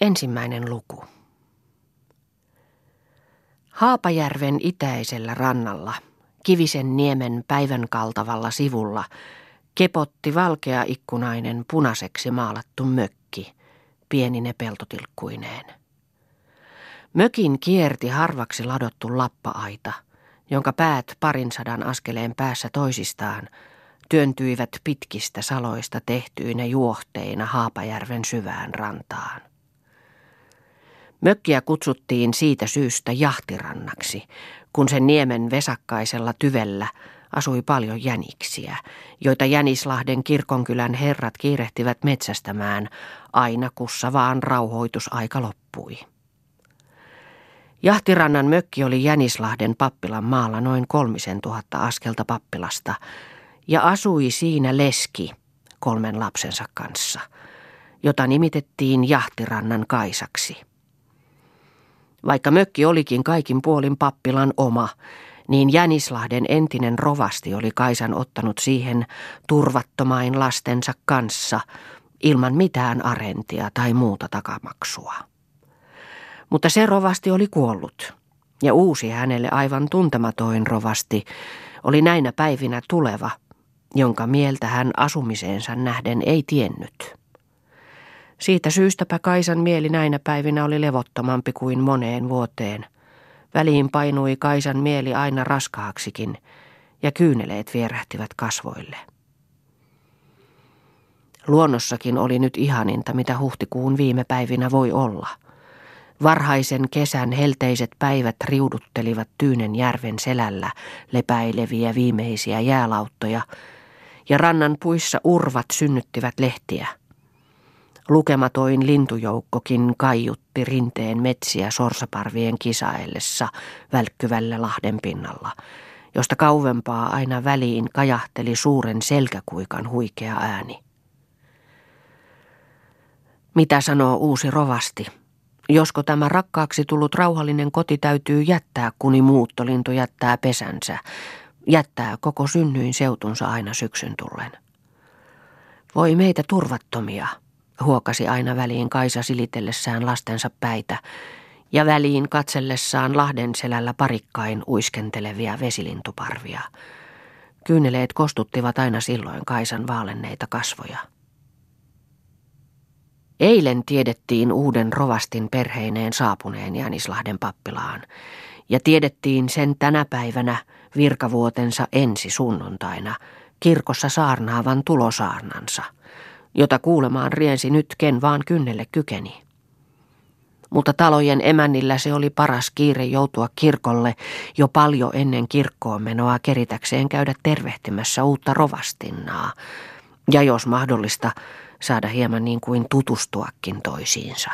Ensimmäinen luku. Haapajärven itäisellä rannalla, Kivisen niemen päivän kaltavalla sivulla, kepotti valkea ikkunainen punaiseksi maalattu mökki, pienine peltotilkkuineen. Mökin kierti harvaksi ladottu lappa-aita, jonka päät parin sadan askeleen päässä toisistaan työntyivät pitkistä saloista tehtyinä juohteina Haapajärven syvään rantaan. Mökkiä kutsuttiin siitä syystä jahtirannaksi, kun sen niemen vesakkaisella tyvellä asui paljon jäniksiä, joita Jänislahden kirkonkylän herrat kiirehtivät metsästämään aina kussa vaan rauhoitusaika loppui. Jahtirannan mökki oli Jänislahden pappilan maalla noin kolmisen tuhatta askelta pappilasta ja asui siinä leski kolmen lapsensa kanssa, jota nimitettiin Jahtirannan Kaisaksi. Vaikka mökki olikin kaikin puolin pappilan oma, niin Jänislahden entinen rovasti oli Kaisan ottanut siihen turvattomain lastensa kanssa ilman mitään arentia tai muuta takamaksua. Mutta se rovasti oli kuollut, ja uusi hänelle aivan tuntematoin rovasti oli näinä päivinä tuleva, jonka mieltä hän asumiseensa nähden ei tiennyt. Siitä syystäpä Kaisan mieli näinä päivinä oli levottomampi kuin moneen vuoteen. Väliin painui Kaisan mieli aina raskaaksikin, ja kyyneleet vierähtivät kasvoille. Luonnossakin oli nyt ihaninta, mitä huhtikuun viime päivinä voi olla. Varhaisen kesän helteiset päivät riuduttelivat Tyynen järven selällä lepäileviä viimeisiä jäälauttoja, ja rannan puissa urvat synnyttivät lehtiä – Lukematoin lintujoukkokin kaiutti rinteen metsiä sorsaparvien kisaillessa välkkyvällä lahden pinnalla, josta kauempaa aina väliin kajahteli suuren selkäkuikan huikea ääni. Mitä sanoo uusi rovasti? Josko tämä rakkaaksi tullut rauhallinen koti täytyy jättää, kuni muuttolintu jättää pesänsä, jättää koko synnyin seutunsa aina syksyn tullen. Voi meitä turvattomia – huokasi aina väliin Kaisa silitellessään lastensa päitä ja väliin katsellessaan Lahden selällä parikkain uiskentelevia vesilintuparvia. Kyyneleet kostuttivat aina silloin Kaisan vaalenneita kasvoja. Eilen tiedettiin uuden rovastin perheineen saapuneen Jänislahden pappilaan, ja tiedettiin sen tänä päivänä virkavuotensa ensi sunnuntaina kirkossa saarnaavan tulosaarnansa – jota kuulemaan riensi nyt ken vaan kynnelle kykeni. Mutta talojen emännillä se oli paras kiire joutua kirkolle jo paljon ennen kirkkoon menoa keritäkseen käydä tervehtimässä uutta rovastinnaa. Ja jos mahdollista, saada hieman niin kuin tutustuakin toisiinsa.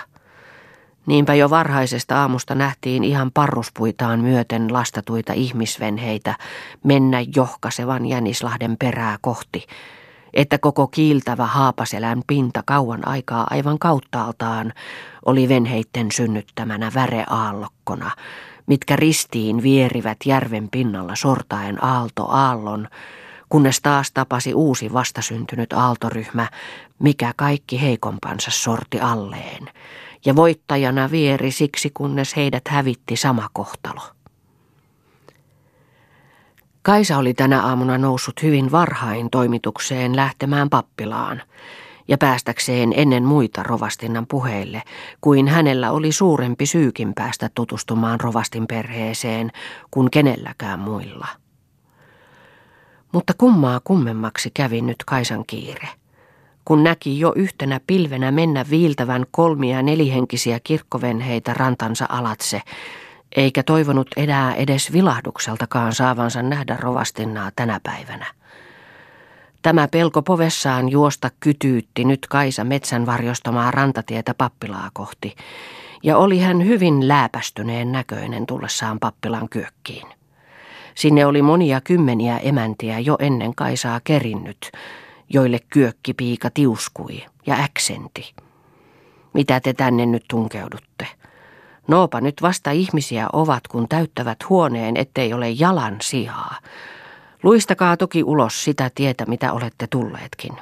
Niinpä jo varhaisesta aamusta nähtiin ihan parruspuitaan myöten lastatuita ihmisvenheitä mennä johkasevan Jänislahden perää kohti, että koko kiiltävä haapaselän pinta kauan aikaa aivan kauttaaltaan oli venheitten synnyttämänä väreaallokkona, mitkä ristiin vierivät järven pinnalla sortaen aalto aallon, kunnes taas tapasi uusi vastasyntynyt aaltoryhmä, mikä kaikki heikompansa sorti alleen, ja voittajana vieri siksi kunnes heidät hävitti sama kohtalo. Kaisa oli tänä aamuna noussut hyvin varhain toimitukseen lähtemään pappilaan ja päästäkseen ennen muita rovastinnan puheille, kuin hänellä oli suurempi syykin päästä tutustumaan rovastin perheeseen kuin kenelläkään muilla. Mutta kummaa kummemmaksi kävi nyt Kaisan kiire kun näki jo yhtenä pilvenä mennä viiltävän kolmia nelihenkisiä kirkkovenheitä rantansa alatse, eikä toivonut enää edes vilahdukseltakaan saavansa nähdä rovastinnaa tänä päivänä. Tämä pelko povessaan juosta kytyytti nyt Kaisa metsän varjostamaa rantatietä pappilaa kohti, ja oli hän hyvin lääpästyneen näköinen tullessaan pappilan kyökkiin. Sinne oli monia kymmeniä emäntiä jo ennen Kaisaa kerinnyt, joille kyökkipiika tiuskui ja äksenti. Mitä te tänne nyt tunkeudutte? Noopa nyt vasta ihmisiä ovat, kun täyttävät huoneen, ettei ole jalan sijaa. Luistakaa toki ulos sitä tietä, mitä olette tulleetkin.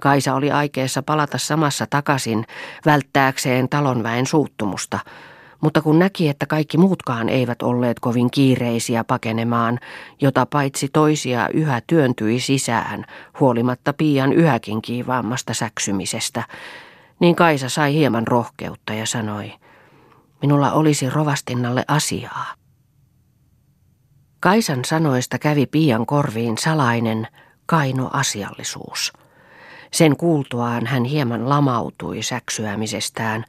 Kaisa oli aikeessa palata samassa takaisin välttääkseen talonväen suuttumusta, mutta kun näki, että kaikki muutkaan eivät olleet kovin kiireisiä pakenemaan, jota paitsi toisia yhä työntyi sisään, huolimatta pian yhäkin kiivaammasta säksymisestä, niin Kaisa sai hieman rohkeutta ja sanoi, minulla olisi rovastinnalle asiaa. Kaisan sanoista kävi pian korviin salainen, kaino asiallisuus. Sen kuultuaan hän hieman lamautui säksyämisestään,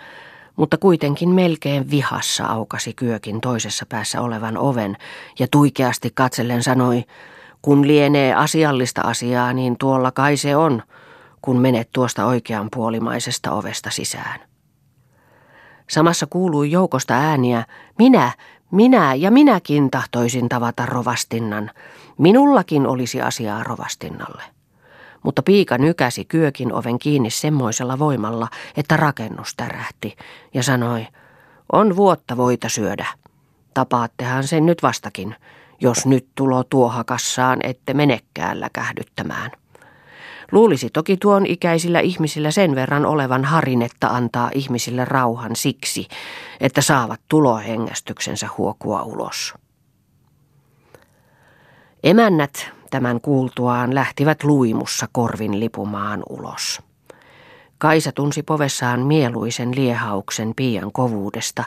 mutta kuitenkin melkein vihassa aukasi kyökin toisessa päässä olevan oven ja tuikeasti katsellen sanoi, kun lienee asiallista asiaa, niin tuolla kai se on, kun menet tuosta oikean puolimaisesta ovesta sisään. Samassa kuului joukosta ääniä, minä, minä ja minäkin tahtoisin tavata rovastinnan. Minullakin olisi asiaa rovastinnalle. Mutta piika nykäsi kyökin oven kiinni semmoisella voimalla, että rakennus tärähti ja sanoi, on vuotta voita syödä. Tapaattehan sen nyt vastakin, jos nyt tulo tuohakassaan ette menekään läkähdyttämään. Luulisi toki tuon ikäisillä ihmisillä sen verran olevan harinetta antaa ihmisille rauhan siksi, että saavat tulohengästyksensä huokua ulos. Emännät tämän kuultuaan lähtivät luimussa korvin lipumaan ulos. Kaisa tunsi povessaan mieluisen liehauksen piian kovuudesta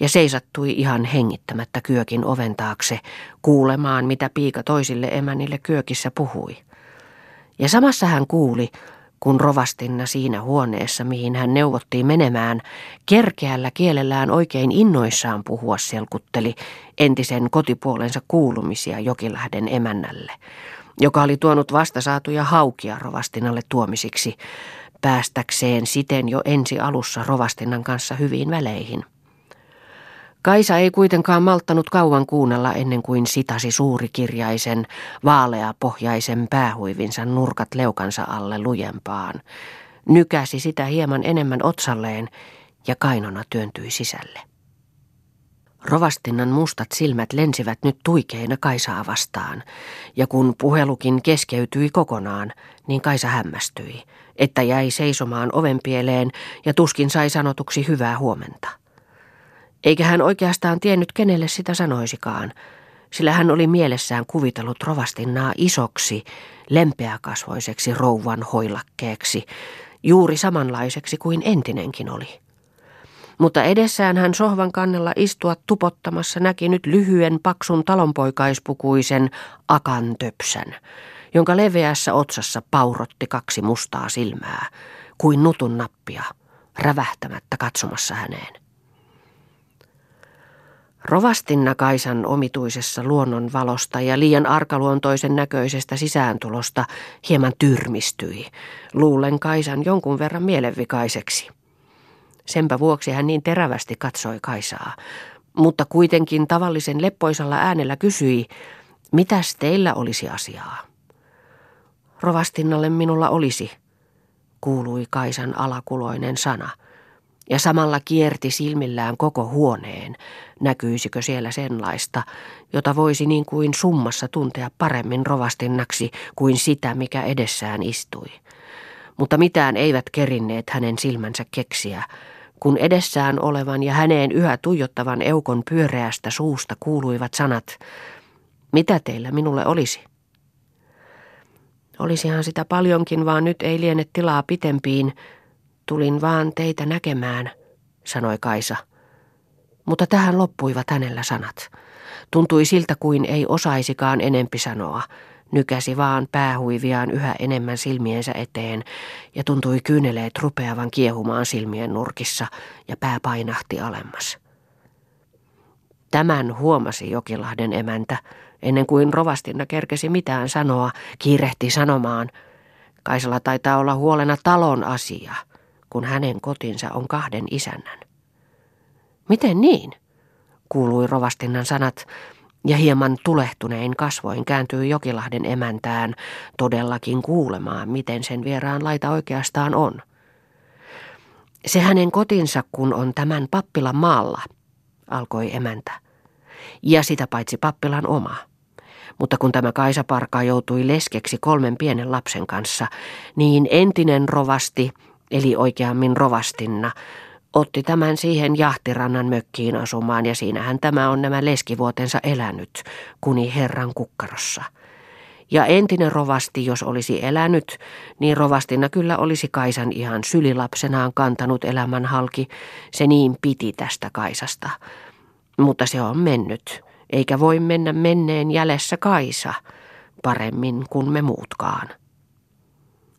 ja seisattui ihan hengittämättä kyökin oven taakse kuulemaan, mitä piika toisille emännille kyökissä puhui. Ja samassa hän kuuli, kun rovastinna siinä huoneessa, mihin hän neuvottiin menemään, kerkeällä kielellään oikein innoissaan puhua selkutteli entisen kotipuolensa kuulumisia Jokilähden emännälle, joka oli tuonut vasta saatuja haukia rovastinalle tuomisiksi, päästäkseen siten jo ensi alussa rovastinnan kanssa hyviin väleihin. Kaisa ei kuitenkaan malttanut kauan kuunnella ennen kuin sitasi suurikirjaisen, vaaleapohjaisen päähuivinsa nurkat leukansa alle lujempaan. Nykäsi sitä hieman enemmän otsalleen ja kainona työntyi sisälle. Rovastinnan mustat silmät lensivät nyt tuikeina Kaisaa vastaan, ja kun puhelukin keskeytyi kokonaan, niin Kaisa hämmästyi, että jäi seisomaan ovenpieleen ja tuskin sai sanotuksi hyvää huomenta. Eikä hän oikeastaan tiennyt, kenelle sitä sanoisikaan, sillä hän oli mielessään kuvitellut rovastinnaa isoksi, lempeäkasvoiseksi rouvan hoilakkeeksi, juuri samanlaiseksi kuin entinenkin oli. Mutta edessään hän sohvan kannella istua tupottamassa näki nyt lyhyen paksun talonpoikaispukuisen akan töpsän, jonka leveässä otsassa paurotti kaksi mustaa silmää, kuin nutun nappia, rävähtämättä katsomassa häneen. Rovastinna Kaisan omituisessa luonnonvalosta ja liian arkaluontoisen näköisestä sisääntulosta hieman tyrmistyi, luulen Kaisan jonkun verran mielenvikaiseksi. Senpä vuoksi hän niin terävästi katsoi Kaisaa, mutta kuitenkin tavallisen leppoisalla äänellä kysyi, mitäs teillä olisi asiaa? Rovastinnalle minulla olisi, kuului Kaisan alakuloinen sana – ja samalla kierti silmillään koko huoneen, näkyisikö siellä senlaista, jota voisi niin kuin summassa tuntea paremmin rovastinnaksi kuin sitä, mikä edessään istui. Mutta mitään eivät kerinneet hänen silmänsä keksiä, kun edessään olevan ja häneen yhä tuijottavan eukon pyöreästä suusta kuuluivat sanat, mitä teillä minulle olisi? Olisihan sitä paljonkin, vaan nyt ei liene tilaa pitempiin, Tulin vaan teitä näkemään, sanoi Kaisa. Mutta tähän loppuivat hänellä sanat. Tuntui siltä kuin ei osaisikaan enempi sanoa. Nykäsi vaan päähuiviaan yhä enemmän silmiensä eteen ja tuntui kyyneleet rupeavan kiehumaan silmien nurkissa ja pää painahti alemmas. Tämän huomasi Jokilahden emäntä, ennen kuin rovastinna kerkesi mitään sanoa, kiirehti sanomaan. Kaisalla taitaa olla huolena talon asia kun hänen kotinsa on kahden isännän. Miten niin? kuului rovastinnan sanat, ja hieman tulehtunein kasvoin kääntyi Jokilahden emäntään todellakin kuulemaan, miten sen vieraan laita oikeastaan on. Se hänen kotinsa, kun on tämän pappilan maalla, alkoi emäntä. Ja sitä paitsi pappilan oma. Mutta kun tämä Kaisaparka joutui leskeksi kolmen pienen lapsen kanssa, niin entinen rovasti, eli oikeammin rovastinna, otti tämän siihen jahtirannan mökkiin asumaan ja siinähän tämä on nämä leskivuotensa elänyt, kuni herran kukkarossa. Ja entinen rovasti, jos olisi elänyt, niin rovastina kyllä olisi Kaisan ihan sylilapsenaan kantanut elämän halki. Se niin piti tästä Kaisasta. Mutta se on mennyt, eikä voi mennä menneen jäljessä Kaisa, paremmin kuin me muutkaan.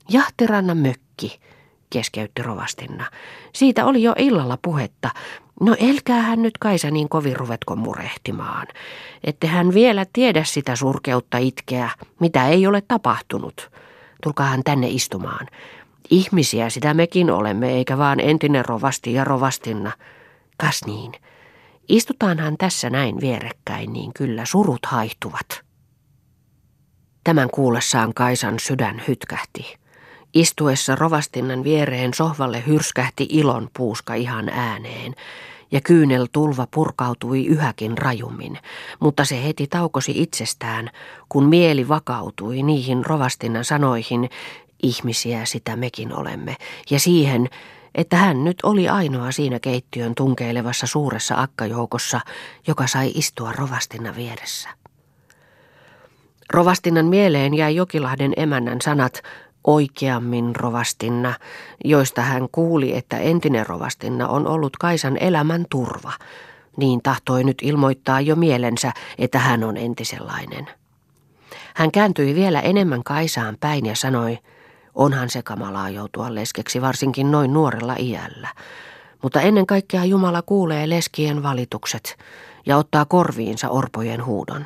Jahtirannan mökki, keskeytti rovastinna. Siitä oli jo illalla puhetta. No hän nyt Kaisa niin kovin ruvetko murehtimaan. Ette hän vielä tiedä sitä surkeutta itkeä, mitä ei ole tapahtunut. Tulkaahan tänne istumaan. Ihmisiä sitä mekin olemme, eikä vaan entinen rovasti ja rovastinna. Kas niin. Istutaanhan tässä näin vierekkäin, niin kyllä surut haihtuvat. Tämän kuullessaan Kaisan sydän hytkähti. Istuessa rovastinnan viereen sohvalle hyrskähti ilon puuska ihan ääneen, ja kyynel tulva purkautui yhäkin rajummin, mutta se heti taukosi itsestään, kun mieli vakautui niihin rovastinnan sanoihin, ihmisiä sitä mekin olemme, ja siihen, että hän nyt oli ainoa siinä keittiön tunkeilevassa suuressa akkajoukossa, joka sai istua rovastinnan vieressä. Rovastinnan mieleen jäi Jokilahden emännän sanat oikeammin rovastinna, joista hän kuuli, että entinen rovastinna on ollut Kaisan elämän turva. Niin tahtoi nyt ilmoittaa jo mielensä, että hän on entisellainen. Hän kääntyi vielä enemmän Kaisaan päin ja sanoi, onhan se kamalaa joutua leskeksi varsinkin noin nuorella iällä. Mutta ennen kaikkea Jumala kuulee leskien valitukset ja ottaa korviinsa orpojen huudon.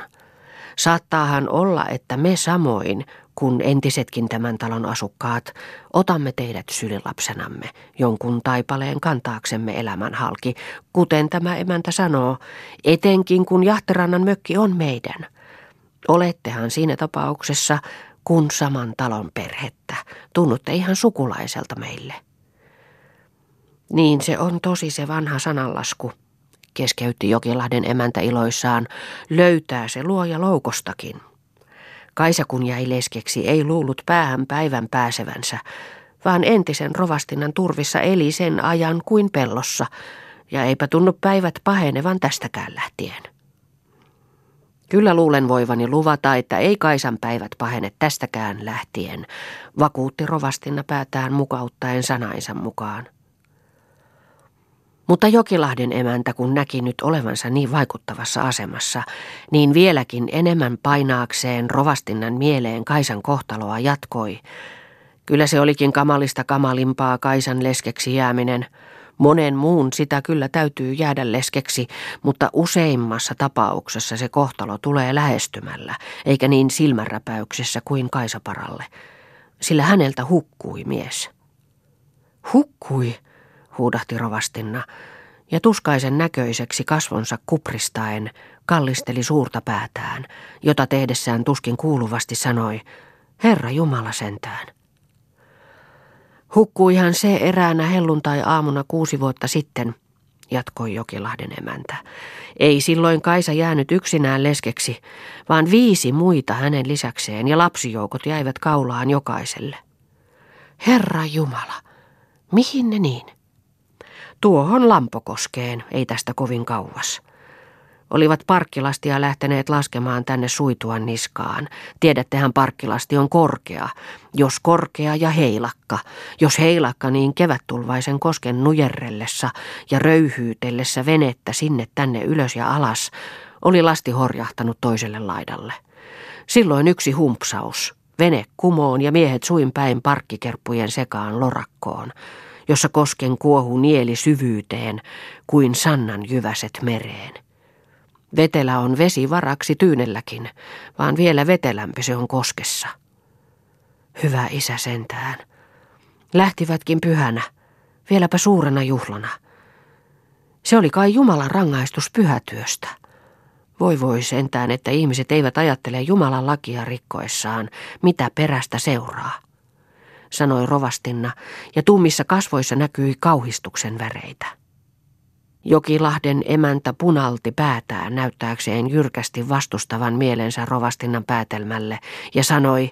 Saattaahan olla, että me samoin kun entisetkin tämän talon asukkaat, otamme teidät sylilapsenamme, jonkun taipaleen kantaaksemme elämän halki, kuten tämä emäntä sanoo, etenkin kun Jahterannan mökki on meidän. Olettehan siinä tapauksessa kun saman talon perhettä, tunnutte ihan sukulaiselta meille. Niin se on tosi se vanha sananlasku, keskeytti Jokilahden emäntä iloissaan, löytää se luoja loukostakin. Kaisa kun jäi leskeksi, ei luullut päähän päivän pääsevänsä, vaan entisen rovastinnan turvissa eli sen ajan kuin pellossa, ja eipä tunnu päivät pahenevan tästäkään lähtien. Kyllä luulen voivani luvata, että ei Kaisan päivät pahene tästäkään lähtien, vakuutti rovastinna päätään mukauttaen sanainsa mukaan. Mutta Jokilahden emäntä, kun näki nyt olevansa niin vaikuttavassa asemassa, niin vieläkin enemmän painaakseen rovastinnan mieleen Kaisan kohtaloa jatkoi. Kyllä se olikin kamalista kamalimpaa Kaisan leskeksi jääminen. Monen muun sitä kyllä täytyy jäädä leskeksi, mutta useimmassa tapauksessa se kohtalo tulee lähestymällä, eikä niin silmänräpäyksessä kuin Kaisaparalle. Sillä häneltä hukkui mies. Hukkui? Huudahti rovastinna, ja tuskaisen näköiseksi kasvonsa kupristaen kallisteli suurta päätään, jota tehdessään tuskin kuuluvasti sanoi, Herra Jumala sentään. Hukkuihan se eräänä helluntai-aamuna kuusi vuotta sitten, jatkoi Jokilahden emäntä. Ei silloin Kaisa jäänyt yksinään leskeksi, vaan viisi muita hänen lisäkseen ja lapsijoukot jäivät kaulaan jokaiselle. Herra Jumala, mihin ne niin? Tuohon Lampokoskeen, ei tästä kovin kauas. Olivat parkkilastia lähteneet laskemaan tänne suituan niskaan. Tiedättehän parkkilasti on korkea. Jos korkea ja heilakka. Jos heilakka, niin kevättulvaisen kosken nujerrellessa ja röyhyytellessä venettä sinne tänne ylös ja alas, oli lasti horjahtanut toiselle laidalle. Silloin yksi humpsaus. Vene kumoon ja miehet suin päin parkkikerppujen sekaan lorakkoon jossa kosken kuohu nieli syvyyteen kuin sannan jyväset mereen. Vetelä on vesivaraksi tyynelläkin, vaan vielä vetelämpi se on koskessa. Hyvä isä sentään. Lähtivätkin pyhänä, vieläpä suurena juhlana. Se oli kai Jumalan rangaistus pyhätyöstä. Voi voi sentään, että ihmiset eivät ajattele Jumalan lakia rikkoessaan, mitä perästä seuraa sanoi rovastinna, ja tummissa kasvoissa näkyi kauhistuksen väreitä. Jokilahden emäntä punalti päätään näyttääkseen jyrkästi vastustavan mielensä rovastinnan päätelmälle ja sanoi,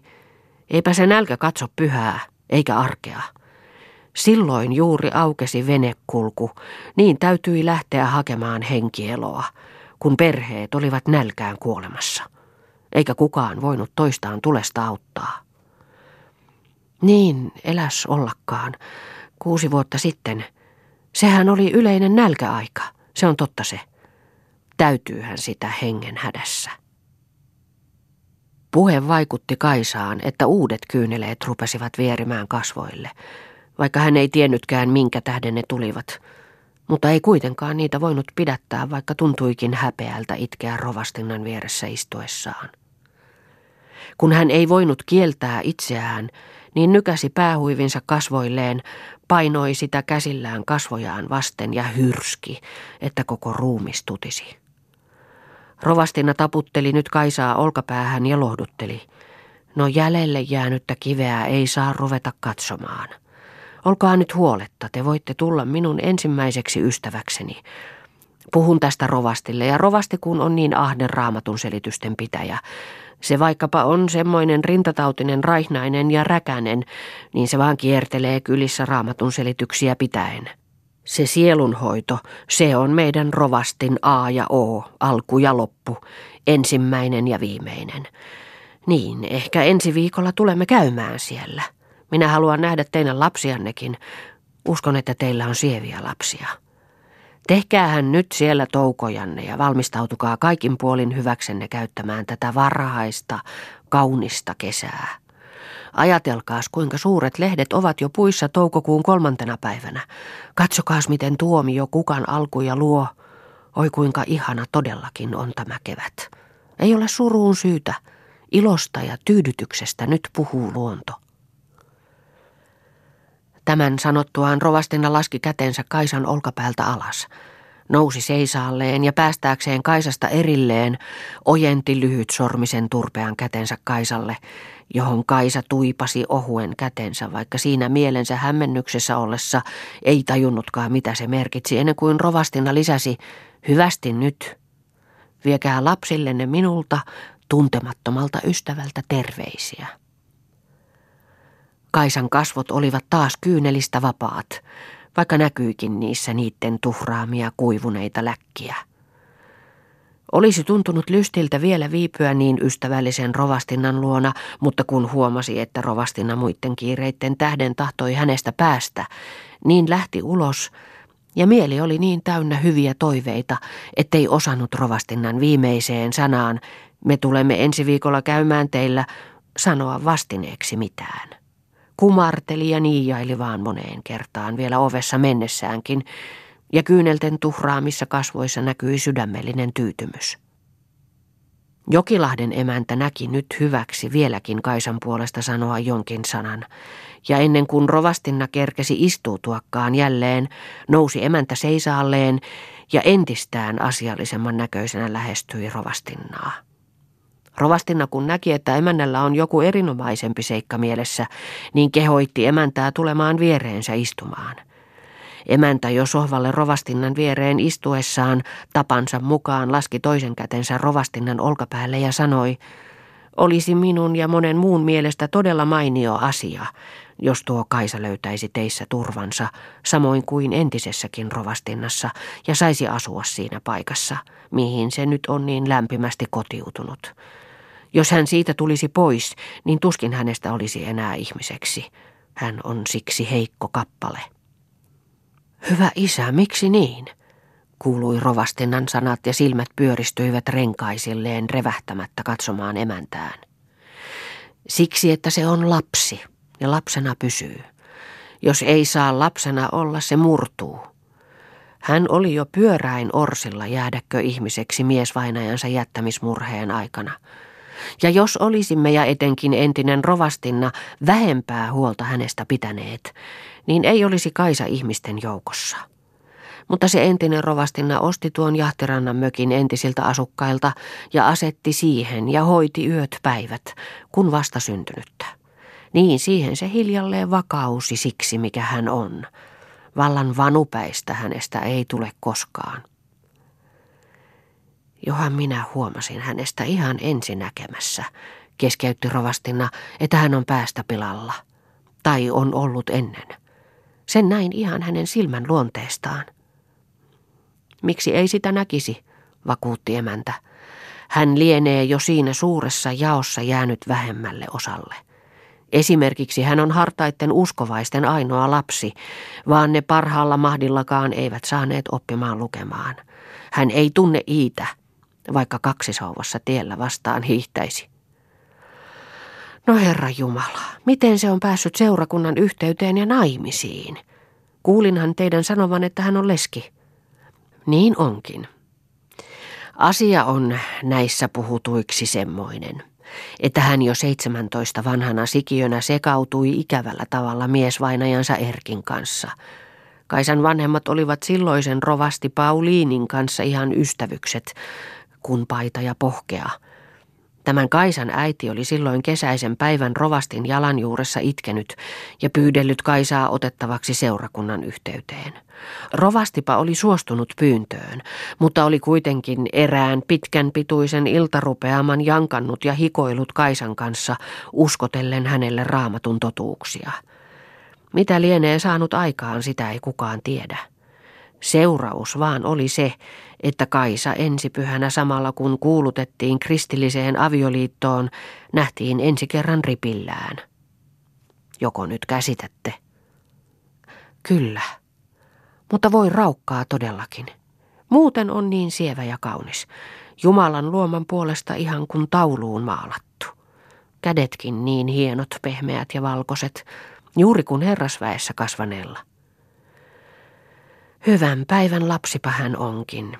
eipä se nälkä katso pyhää, eikä arkea. Silloin juuri aukesi venekulku, niin täytyi lähteä hakemaan henkieloa, kun perheet olivat nälkään kuolemassa. Eikä kukaan voinut toistaan tulesta auttaa. Niin, eläs ollakaan. Kuusi vuotta sitten. Sehän oli yleinen nälkäaika. Se on totta se. Täytyyhän sitä hengen hädässä. Puhe vaikutti Kaisaan, että uudet kyyneleet rupesivat vierimään kasvoille, vaikka hän ei tiennytkään minkä tähden ne tulivat. Mutta ei kuitenkaan niitä voinut pidättää, vaikka tuntuikin häpeältä itkeä rovastinnan vieressä istuessaan. Kun hän ei voinut kieltää itseään, niin nykäsi päähuivinsa kasvoilleen, painoi sitä käsillään kasvojaan vasten ja hyrski, että koko ruumis tutisi. Rovastina taputteli nyt Kaisaa olkapäähän ja lohdutteli. No jäljelle jäänyttä kiveä ei saa ruveta katsomaan. Olkaa nyt huoletta, te voitte tulla minun ensimmäiseksi ystäväkseni. Puhun tästä rovastille ja rovasti kun on niin ahden raamatun selitysten pitäjä, se vaikkapa on semmoinen rintatautinen raihnainen ja räkänen, niin se vaan kiertelee kylissä raamatun selityksiä pitäen. Se sielunhoito, se on meidän rovastin A ja O, alku ja loppu, ensimmäinen ja viimeinen. Niin, ehkä ensi viikolla tulemme käymään siellä. Minä haluan nähdä teidän lapsiannekin. Uskon, että teillä on sieviä lapsia. Tehkäähän nyt siellä toukojanne ja valmistautukaa kaikin puolin hyväksenne käyttämään tätä varhaista, kaunista kesää. Ajatelkaas, kuinka suuret lehdet ovat jo puissa toukokuun kolmantena päivänä. Katsokaas, miten tuomio kukan alkuja luo. Oi kuinka ihana todellakin on tämä kevät. Ei ole suruun syytä. Ilosta ja tyydytyksestä nyt puhuu luonto. Tämän sanottuaan rovastina laski kätensä Kaisan olkapäältä alas. Nousi seisaalleen ja päästääkseen Kaisasta erilleen ojenti lyhyt sormisen turpean kätensä Kaisalle, johon Kaisa tuipasi ohuen kätensä, vaikka siinä mielensä hämmennyksessä ollessa ei tajunnutkaan mitä se merkitsi, ennen kuin rovastina lisäsi, hyvästi nyt. Viekää lapsillenne minulta tuntemattomalta ystävältä terveisiä. Kaisan kasvot olivat taas kyynelistä vapaat, vaikka näkyikin niissä niiden tuhraamia kuivuneita läkkiä. Olisi tuntunut lystiltä vielä viipyä niin ystävällisen rovastinnan luona, mutta kun huomasi, että rovastinna muiden kiireitten tähden tahtoi hänestä päästä, niin lähti ulos, ja mieli oli niin täynnä hyviä toiveita, ettei osannut rovastinnan viimeiseen sanaan, me tulemme ensi viikolla käymään teillä, sanoa vastineeksi mitään kumarteli ja niijaili vaan moneen kertaan vielä ovessa mennessäänkin, ja kyynelten tuhraamissa kasvoissa näkyi sydämellinen tyytymys. Jokilahden emäntä näki nyt hyväksi vieläkin Kaisan puolesta sanoa jonkin sanan, ja ennen kuin rovastinna kerkesi istuutuakkaan jälleen, nousi emäntä seisaalleen ja entistään asiallisemman näköisenä lähestyi rovastinnaa. Rovastina kun näki, että emännällä on joku erinomaisempi seikka mielessä, niin kehoitti emäntää tulemaan viereensä istumaan. Emäntä jo sohvalle rovastinnan viereen istuessaan tapansa mukaan laski toisen kätensä rovastinnan olkapäälle ja sanoi, olisi minun ja monen muun mielestä todella mainio asia, jos tuo Kaisa löytäisi teissä turvansa, samoin kuin entisessäkin rovastinnassa, ja saisi asua siinä paikassa, mihin se nyt on niin lämpimästi kotiutunut. Jos hän siitä tulisi pois, niin tuskin hänestä olisi enää ihmiseksi. Hän on siksi heikko kappale. Hyvä isä, miksi niin? Kuului rovastinnan sanat ja silmät pyöristyivät renkaisilleen revähtämättä katsomaan emäntään. Siksi, että se on lapsi ja lapsena pysyy. Jos ei saa lapsena olla, se murtuu. Hän oli jo pyöräin orsilla jäädäkö ihmiseksi miesvainajansa jättämismurheen aikana – ja jos olisimme ja etenkin entinen rovastinna vähempää huolta hänestä pitäneet, niin ei olisi Kaisa ihmisten joukossa. Mutta se entinen rovastinna osti tuon jahtirannan mökin entisiltä asukkailta ja asetti siihen ja hoiti yöt päivät, kun vasta syntynyttä. Niin siihen se hiljalleen vakausi siksi, mikä hän on. Vallan vanupäistä hänestä ei tule koskaan. Johan minä huomasin hänestä ihan ensinäkemässä, keskeytti rovastina, että hän on päästä pilalla. Tai on ollut ennen. Sen näin ihan hänen silmän luonteestaan. Miksi ei sitä näkisi, vakuutti emäntä. Hän lienee jo siinä suuressa jaossa jäänyt vähemmälle osalle. Esimerkiksi hän on hartaitten uskovaisten ainoa lapsi, vaan ne parhaalla mahdillakaan eivät saaneet oppimaan lukemaan. Hän ei tunne Iitä, vaikka kaksisauvassa tiellä vastaan hiihtäisi. No Herra Jumala, miten se on päässyt seurakunnan yhteyteen ja naimisiin? Kuulinhan teidän sanovan, että hän on leski. Niin onkin. Asia on näissä puhutuiksi semmoinen, että hän jo 17 vanhana sikiönä sekautui ikävällä tavalla miesvainajansa Erkin kanssa. Kaisan vanhemmat olivat silloisen rovasti Pauliinin kanssa ihan ystävykset, kun paita ja pohkea – Tämän Kaisan äiti oli silloin kesäisen päivän rovastin jalanjuuressa itkenyt ja pyydellyt Kaisaa otettavaksi seurakunnan yhteyteen. Rovastipa oli suostunut pyyntöön, mutta oli kuitenkin erään pitkän pituisen iltarupeaman jankannut ja hikoillut Kaisan kanssa uskotellen hänelle raamatun totuuksia. Mitä lienee saanut aikaan, sitä ei kukaan tiedä. Seuraus vaan oli se, että Kaisa ensipyhänä samalla kun kuulutettiin kristilliseen avioliittoon, nähtiin ensi kerran ripillään. Joko nyt käsitätte? Kyllä, mutta voi raukkaa todellakin. Muuten on niin sievä ja kaunis. Jumalan luoman puolesta ihan kuin tauluun maalattu. Kädetkin niin hienot, pehmeät ja valkoiset, juuri kuin herrasväessä kasvaneella. Hyvän päivän lapsipa hän onkin.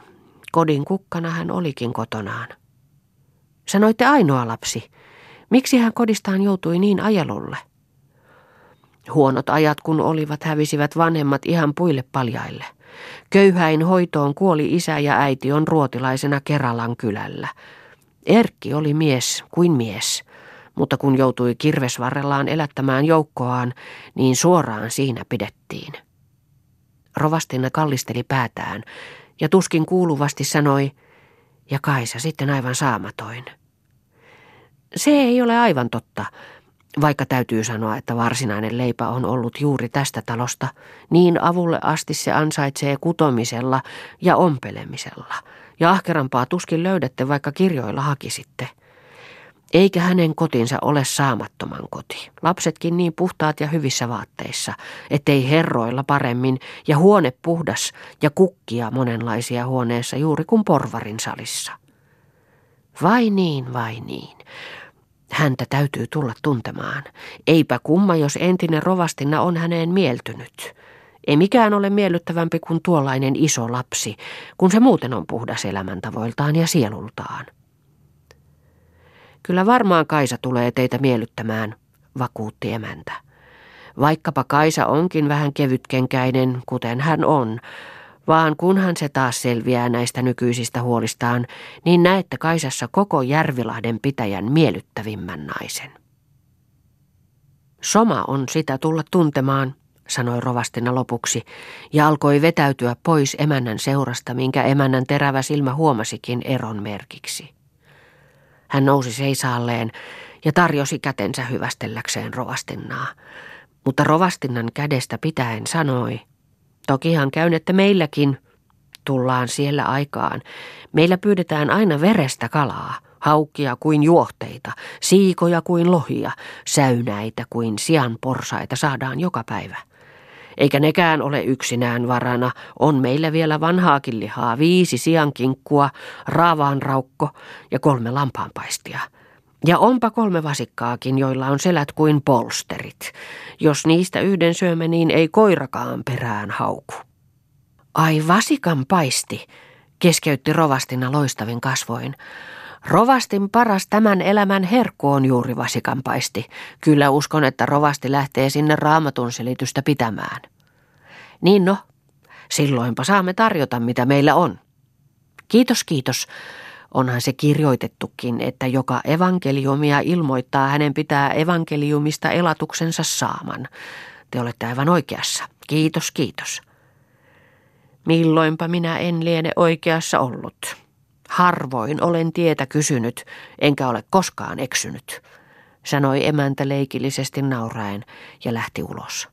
Kodin kukkana hän olikin kotonaan. Sanoitte ainoa lapsi. Miksi hän kodistaan joutui niin ajelulle? Huonot ajat kun olivat, hävisivät vanhemmat ihan puille paljaille. Köyhäin hoitoon kuoli isä ja äiti on ruotilaisena Keralan kylällä. Erkki oli mies kuin mies, mutta kun joutui kirvesvarrellaan elättämään joukkoaan, niin suoraan siinä pidettiin. Rovastina kallisteli päätään ja tuskin kuuluvasti sanoi, ja Kaisa sitten aivan saamatoin. Se ei ole aivan totta, vaikka täytyy sanoa, että varsinainen leipä on ollut juuri tästä talosta, niin avulle asti se ansaitsee kutomisella ja ompelemisella, ja ahkerampaa tuskin löydätte, vaikka kirjoilla hakisitte. Eikä hänen kotinsa ole saamattoman koti. Lapsetkin niin puhtaat ja hyvissä vaatteissa, ettei herroilla paremmin ja huone puhdas ja kukkia monenlaisia huoneessa juuri kuin porvarin salissa. Vai niin, vai niin. Häntä täytyy tulla tuntemaan. Eipä kumma, jos entinen rovastina on häneen mieltynyt. Ei mikään ole miellyttävämpi kuin tuollainen iso lapsi, kun se muuten on puhdas elämäntavoiltaan ja sielultaan. Kyllä varmaan Kaisa tulee teitä miellyttämään, vakuutti emäntä. Vaikkapa Kaisa onkin vähän kevytkenkäinen, kuten hän on, vaan kunhan se taas selviää näistä nykyisistä huolistaan, niin näette Kaisassa koko Järvilahden pitäjän miellyttävimmän naisen. Soma on sitä tulla tuntemaan, sanoi rovastina lopuksi, ja alkoi vetäytyä pois emännän seurasta, minkä emännän terävä silmä huomasikin eron merkiksi. Hän nousi seisaalleen ja tarjosi kätensä hyvästelläkseen rovastinnaa. Mutta rovastinnan kädestä pitäen sanoi, tokihan käynette meilläkin, tullaan siellä aikaan. Meillä pyydetään aina verestä kalaa, haukkia kuin juohteita, siikoja kuin lohia, säynäitä kuin sian porsaita saadaan joka päivä. Eikä nekään ole yksinään varana. On meillä vielä vanhaakin lihaa, viisi siankinkkua, raavaanraukko ja kolme lampaanpaistia. Ja onpa kolme vasikkaakin, joilla on selät kuin polsterit. Jos niistä yhden syömme, niin ei koirakaan perään hauku. Ai vasikan paisti, keskeytti rovastina loistavin kasvoin. Rovastin paras tämän elämän herkku on juuri vasikanpaisti. Kyllä uskon, että rovasti lähtee sinne raamatun selitystä pitämään. Niin no, silloinpa saamme tarjota mitä meillä on. Kiitos, kiitos. Onhan se kirjoitettukin, että joka evankeliumia ilmoittaa, hänen pitää evankeliumista elatuksensa saaman. Te olette aivan oikeassa. Kiitos, kiitos. Milloinpa minä en liene oikeassa ollut. Harvoin olen tietä kysynyt, enkä ole koskaan eksynyt, sanoi emäntä leikillisesti nauraen ja lähti ulos.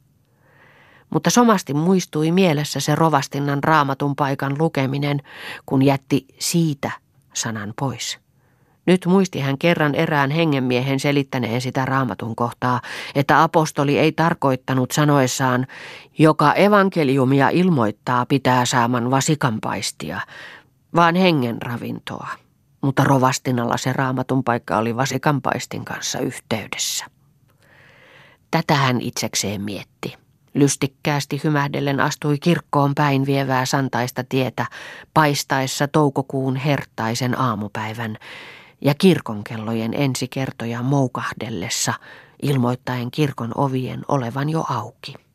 Mutta somasti muistui mielessä se rovastinnan raamatun paikan lukeminen, kun jätti siitä sanan pois. Nyt muisti hän kerran erään hengenmiehen selittäneen sitä raamatun kohtaa, että apostoli ei tarkoittanut sanoessaan, joka evankeliumia ilmoittaa pitää saaman vasikanpaistia, vaan hengen ravintoa. Mutta rovastinalla se raamatun paikka oli vasikanpaistin kanssa yhteydessä. Tätä hän itsekseen mietti. Lystikkäästi hymähdellen astui kirkkoon päin vievää santaista tietä paistaessa toukokuun hertaisen aamupäivän ja kirkonkellojen ensikertoja moukahdellessa ilmoittaen kirkon ovien olevan jo auki.